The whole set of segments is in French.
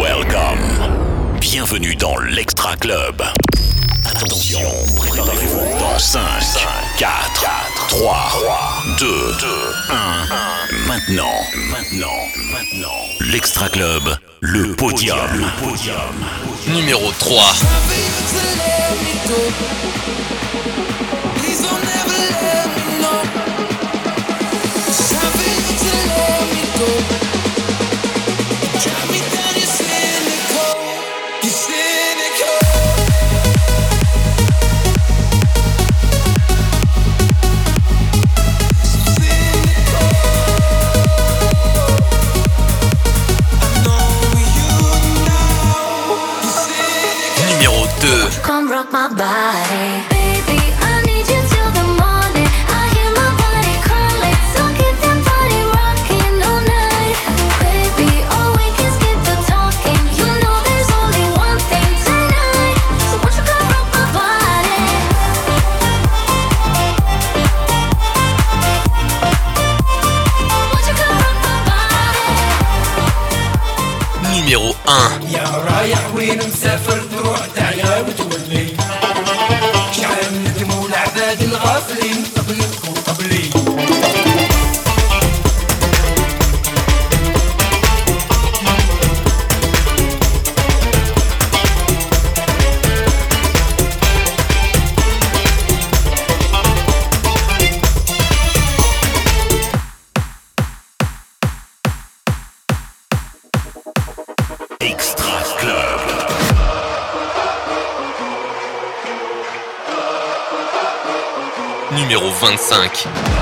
Welcome. Bienvenue dans l'Extra Club. Attention, préparez-vous dans 5, 4, 3, 2, 2, 1. Maintenant, maintenant, maintenant. L'Extra Club, le podium. Numéro 3. my body. numéro 25.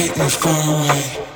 Take me far away.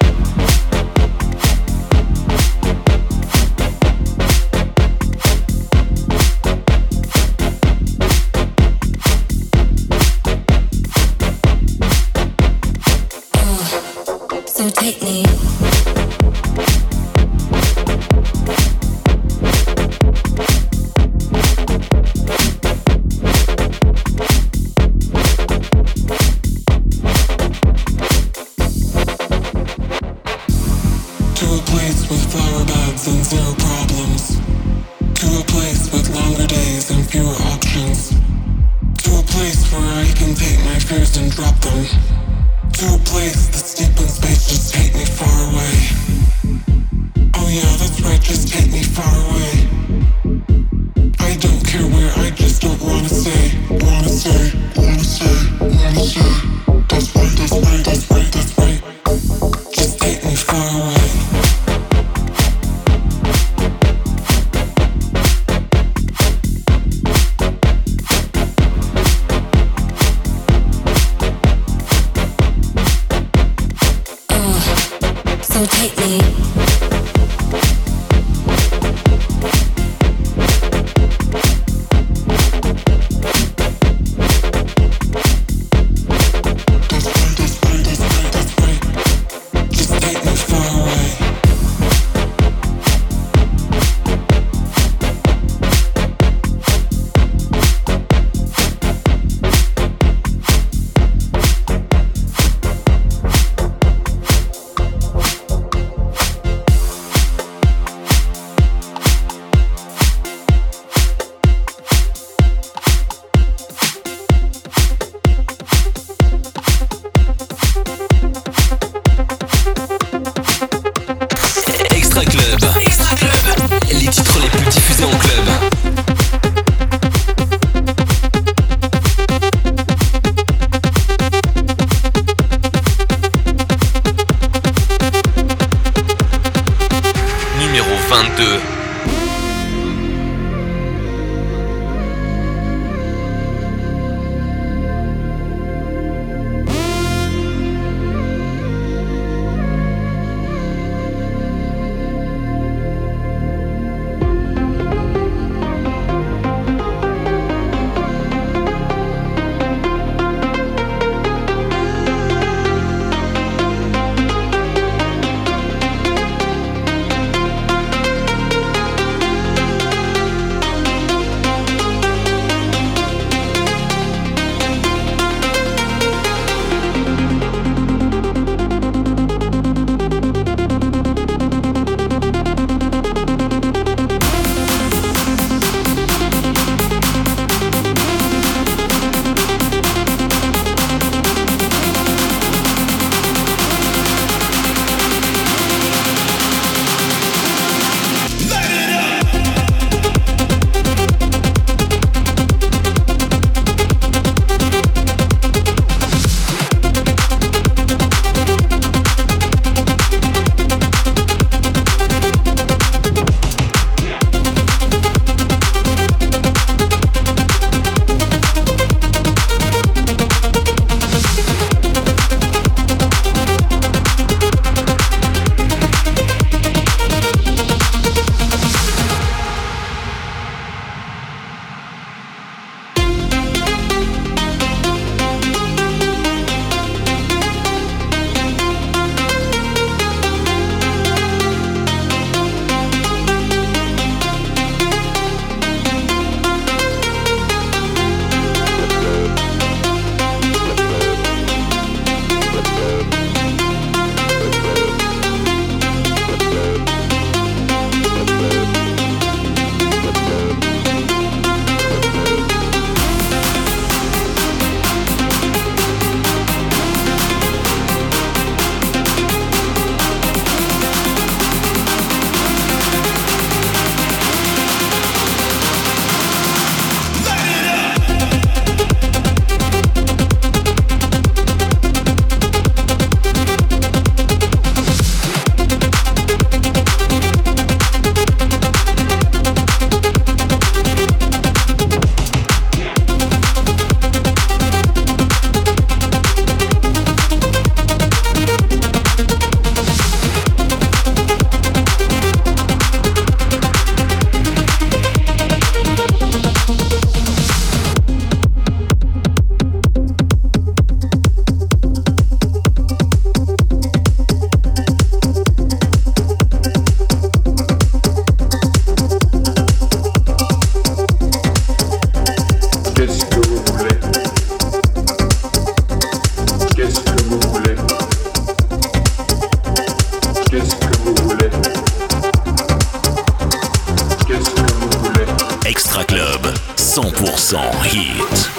100% hit.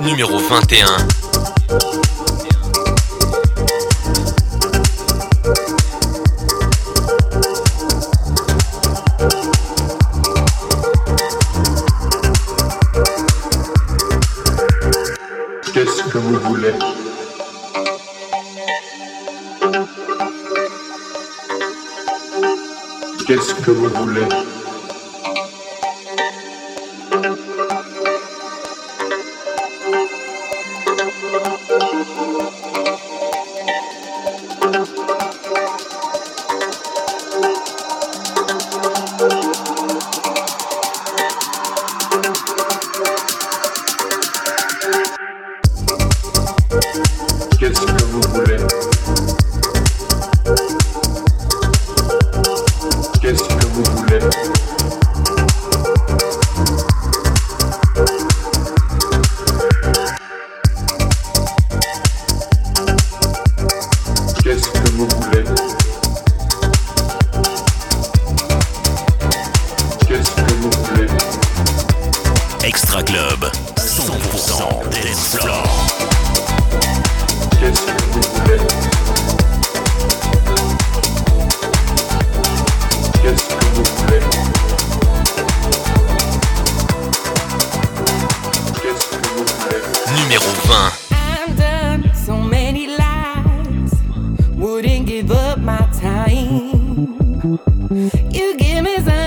Numéro 21. roulait.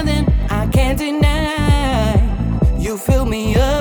something I can't deny. You fill me up.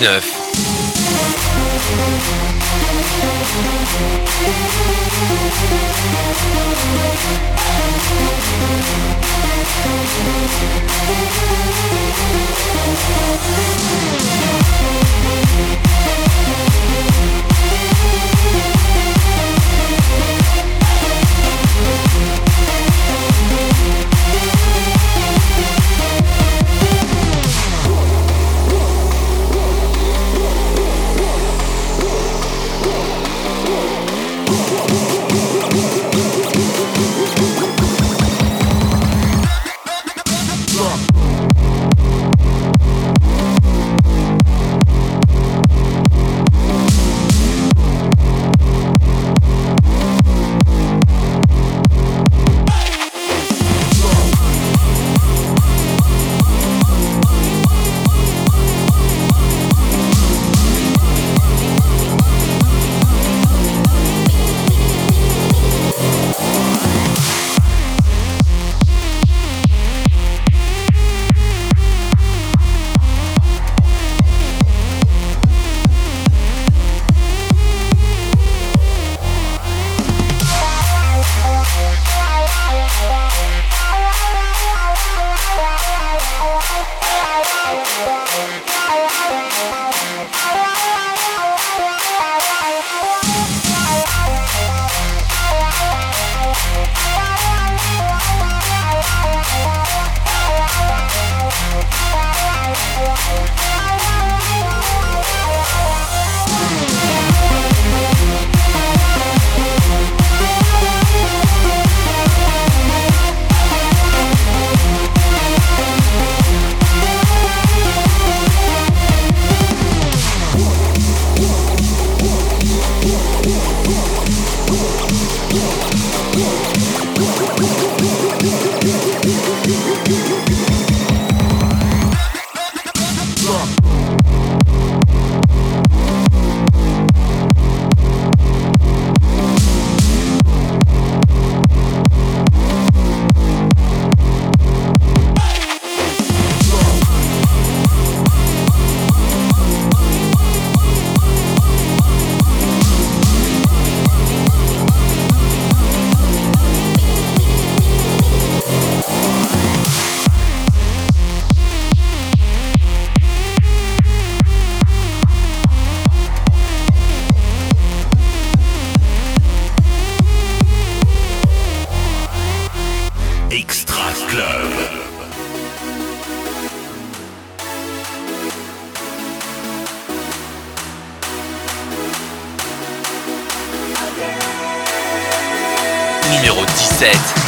2019 set.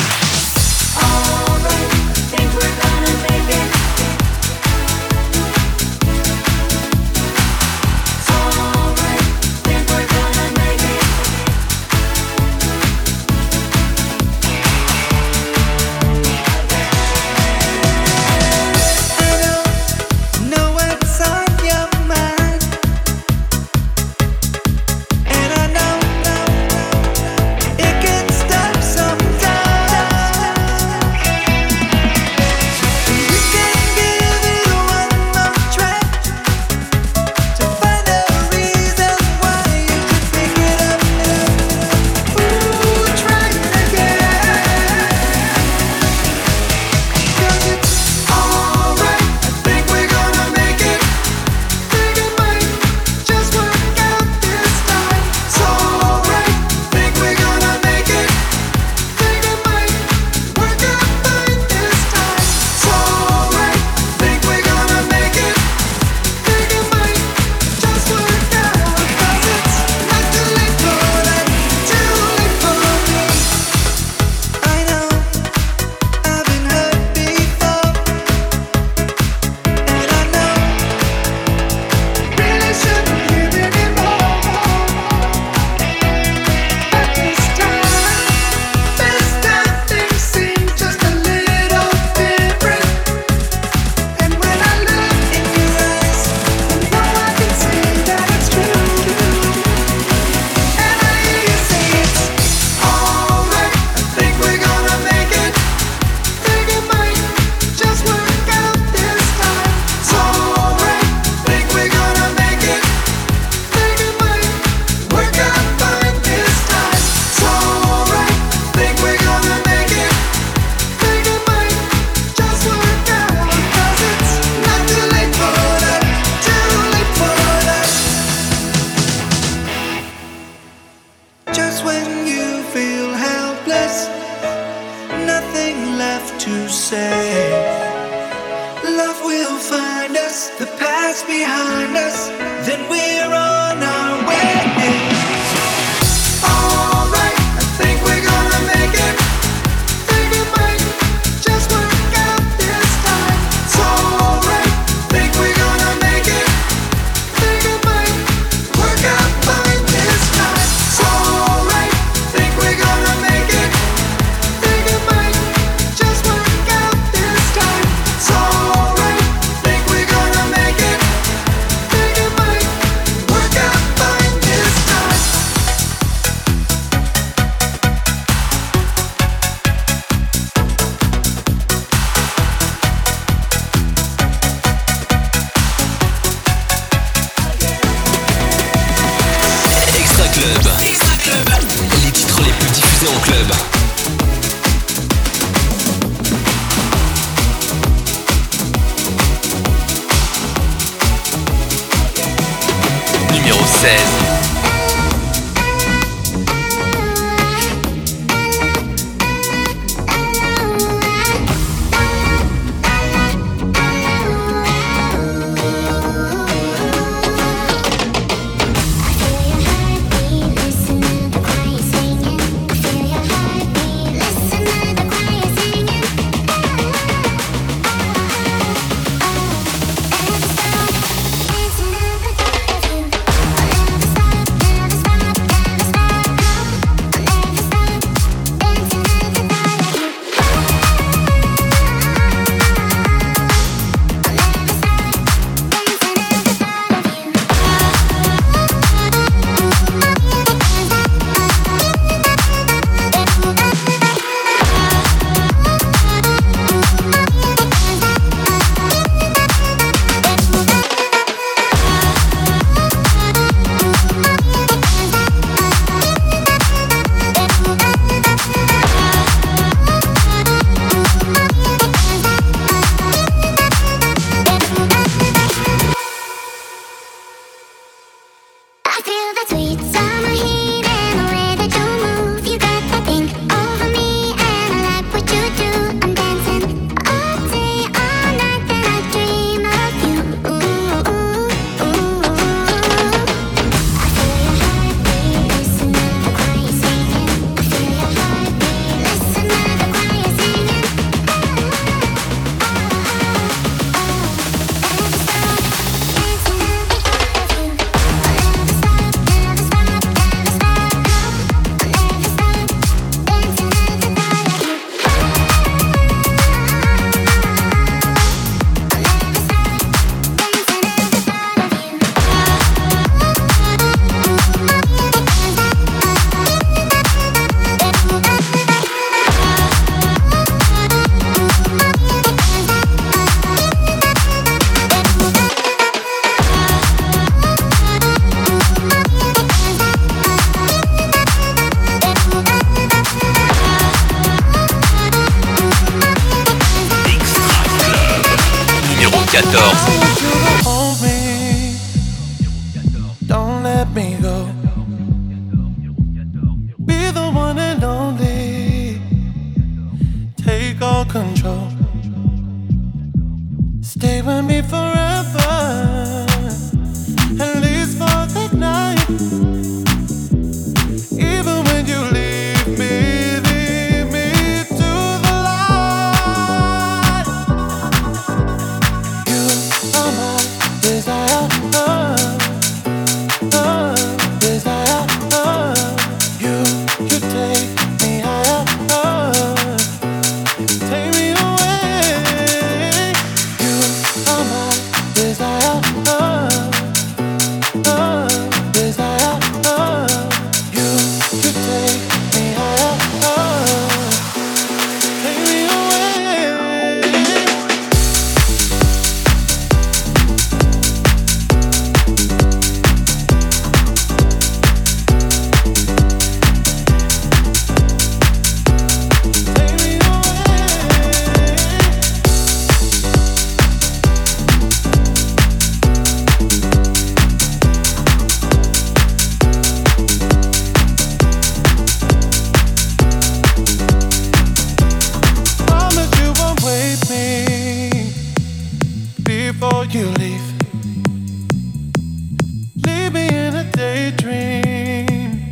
daydream,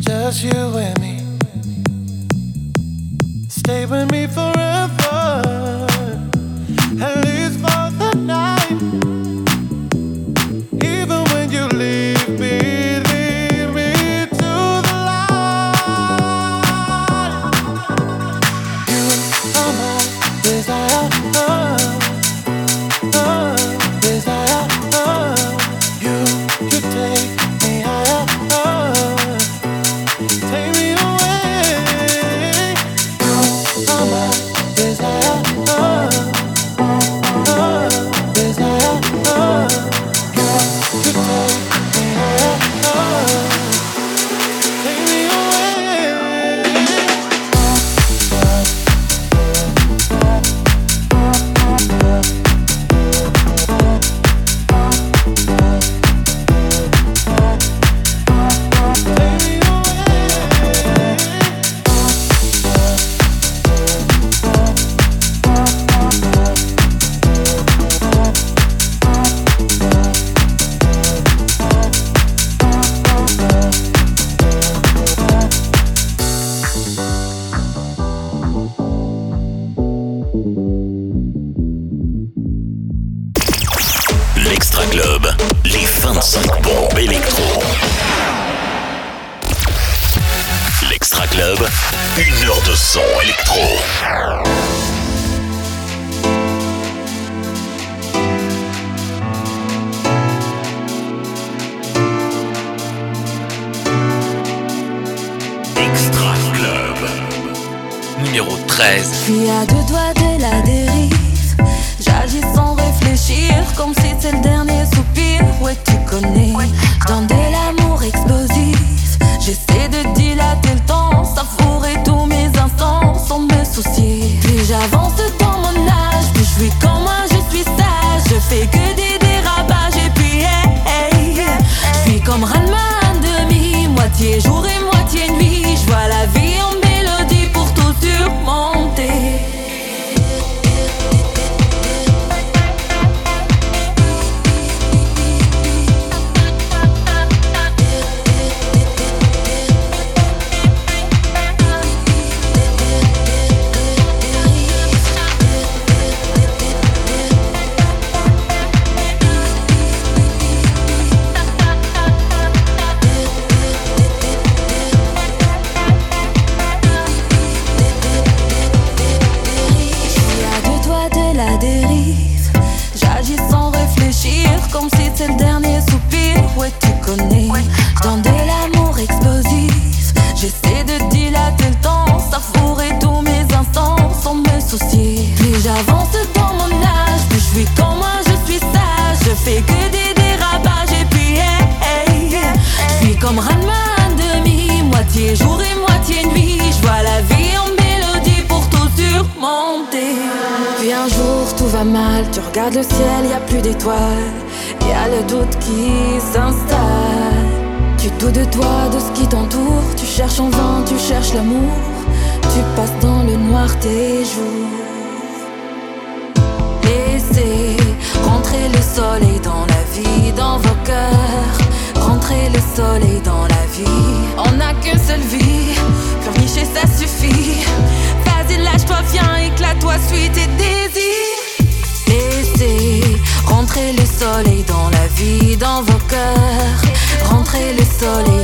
just you and me. Stay with me forever. numéro 13. Je suis à deux doigts de la dérive, j'agis sans réfléchir, comme si c'était le dernier soupir. Ouais, tu connais, dans de l'amour explosif, j'essaie de dilater le temps, savourer tous mes instants sans me soucier. Puis j'avance dans mon âge, puis je suis comme un, je suis sage, je fais que des dérapages, et puis hey, hey, je suis comme Ranma demi, moitié jour l'amour. Tu passes dans le noir tes jours. Laissez rentrer le soleil dans la vie, dans vos cœurs. Rentrer le soleil dans la vie. On n'a qu'une seule vie, pleurnicher ça suffit. Vas-y, lâche-toi, viens, éclate-toi, suis tes désirs. Laissez rentrer le soleil dans la vie, dans vos cœurs. Rentrer le soleil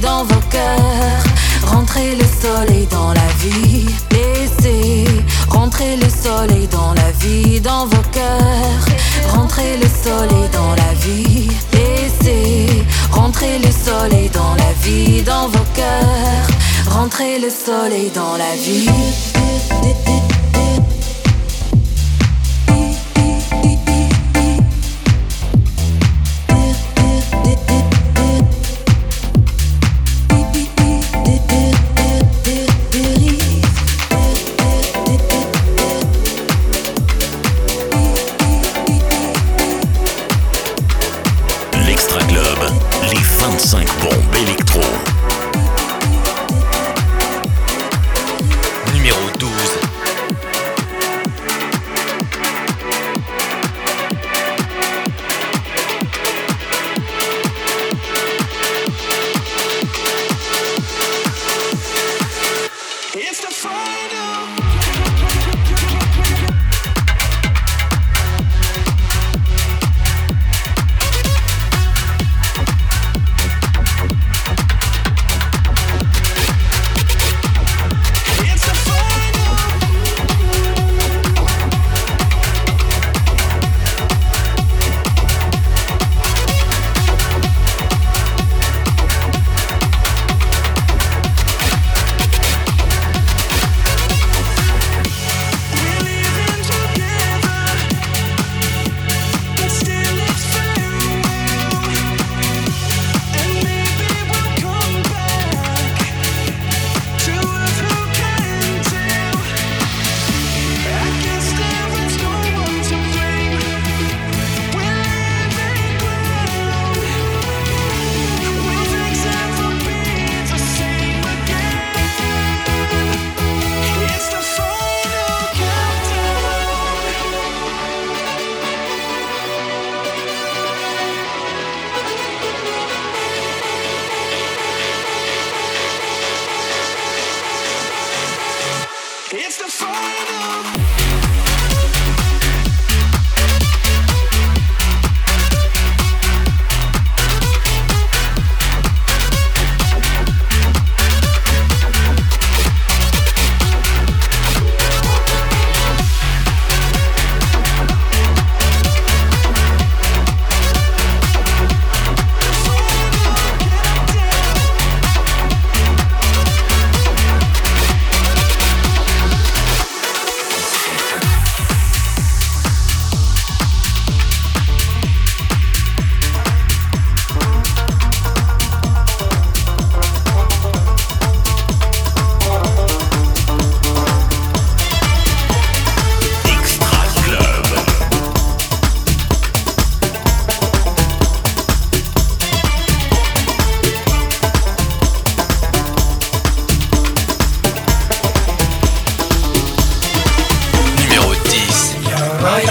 dans vos cœurs. Rentrer le soleil dans la vie. Laissez rentrer le soleil dans la vie, dans vos cœurs. Rentrer le soleil dans la vie. Laissez rentrer le soleil dans la vie, dans vos cœurs. Rentrer le soleil dans la vie.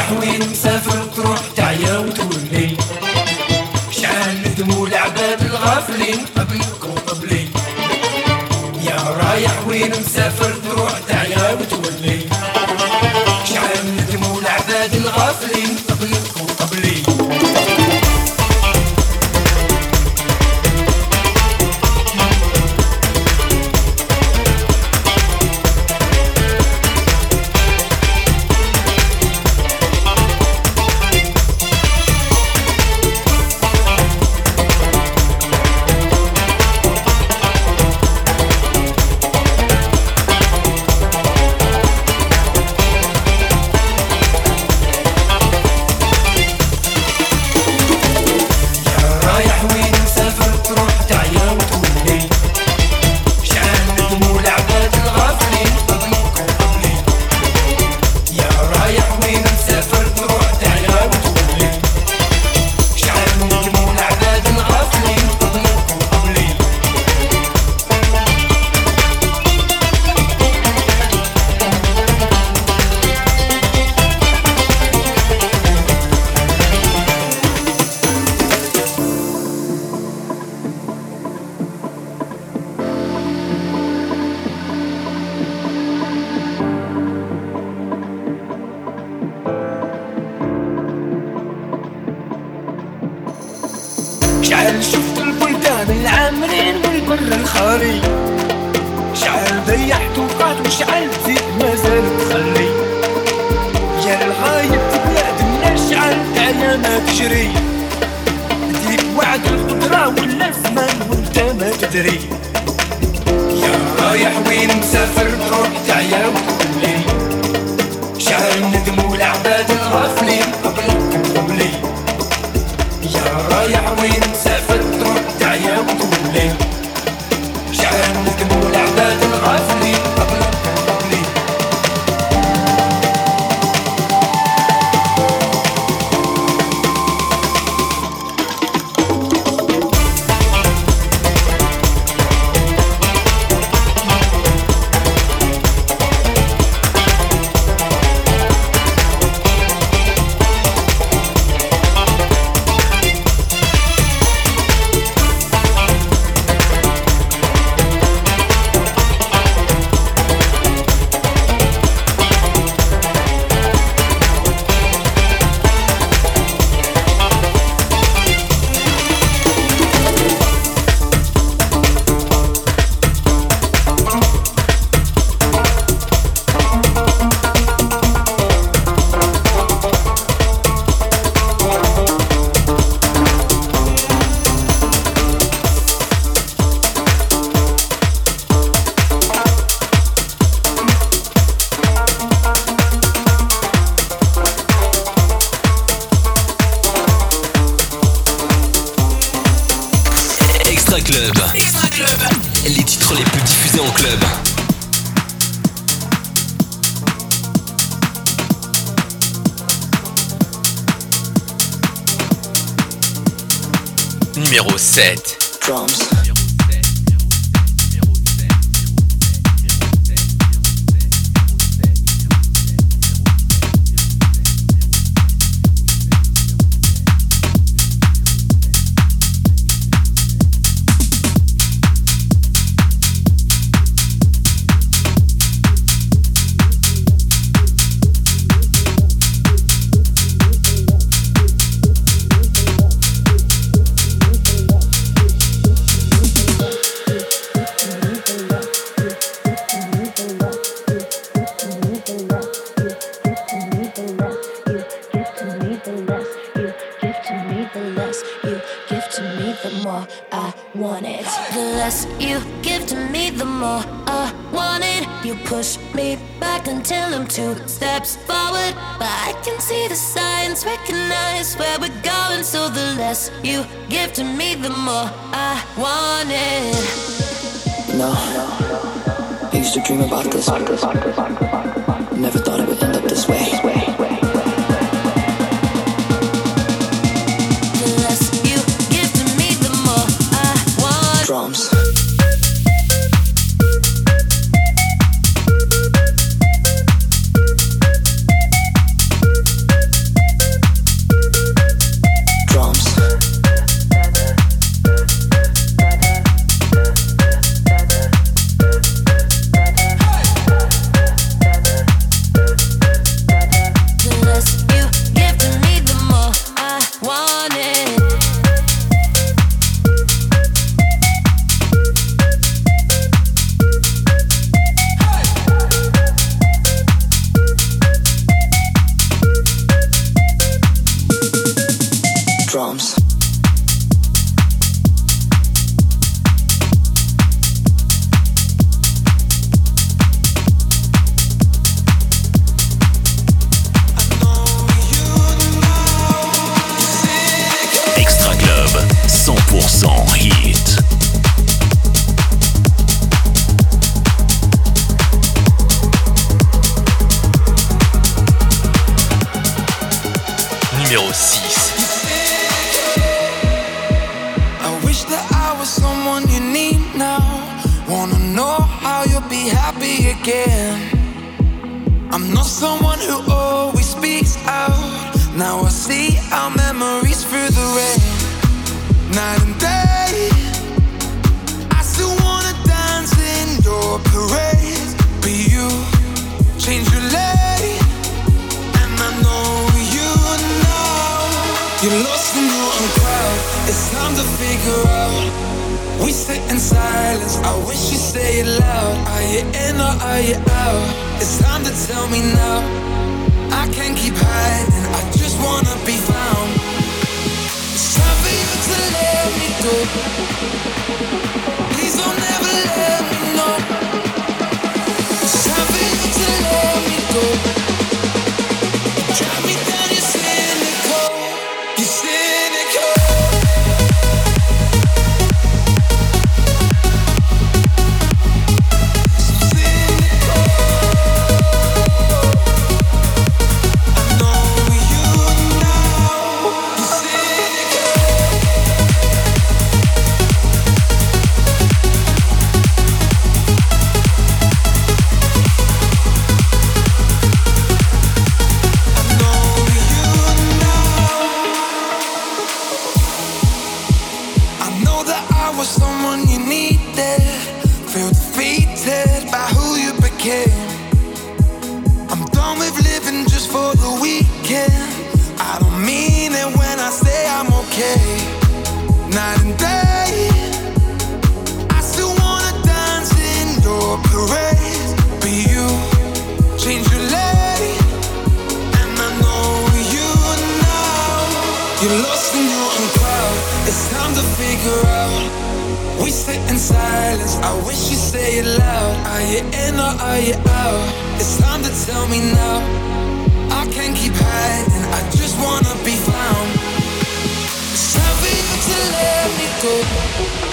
تحوين مسافر تروح رايح وين مسافر؟ بروح تعيا وتقولي شهر الندم والعباد الغافلين قبلك قبلي يا رايح وين the more I want it. No, no. I used to dream about this. About this. I wish you say it loud. Are you in or are you out? It's time to tell me now. I can't keep hiding. I just wanna be found. It's time for you to let me go.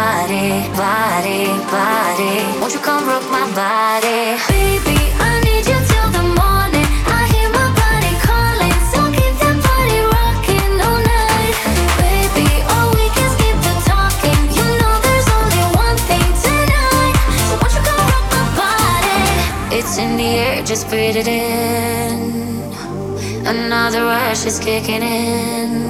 body, body, body. Won't you come rock my body, baby? I need you till the morning. I hear my body calling, so keep that body rocking all night, baby. We can skip the talking. You know there's only one thing tonight, so won't you come rock my body? It's in the air, just breathe it in. Another rush is kicking in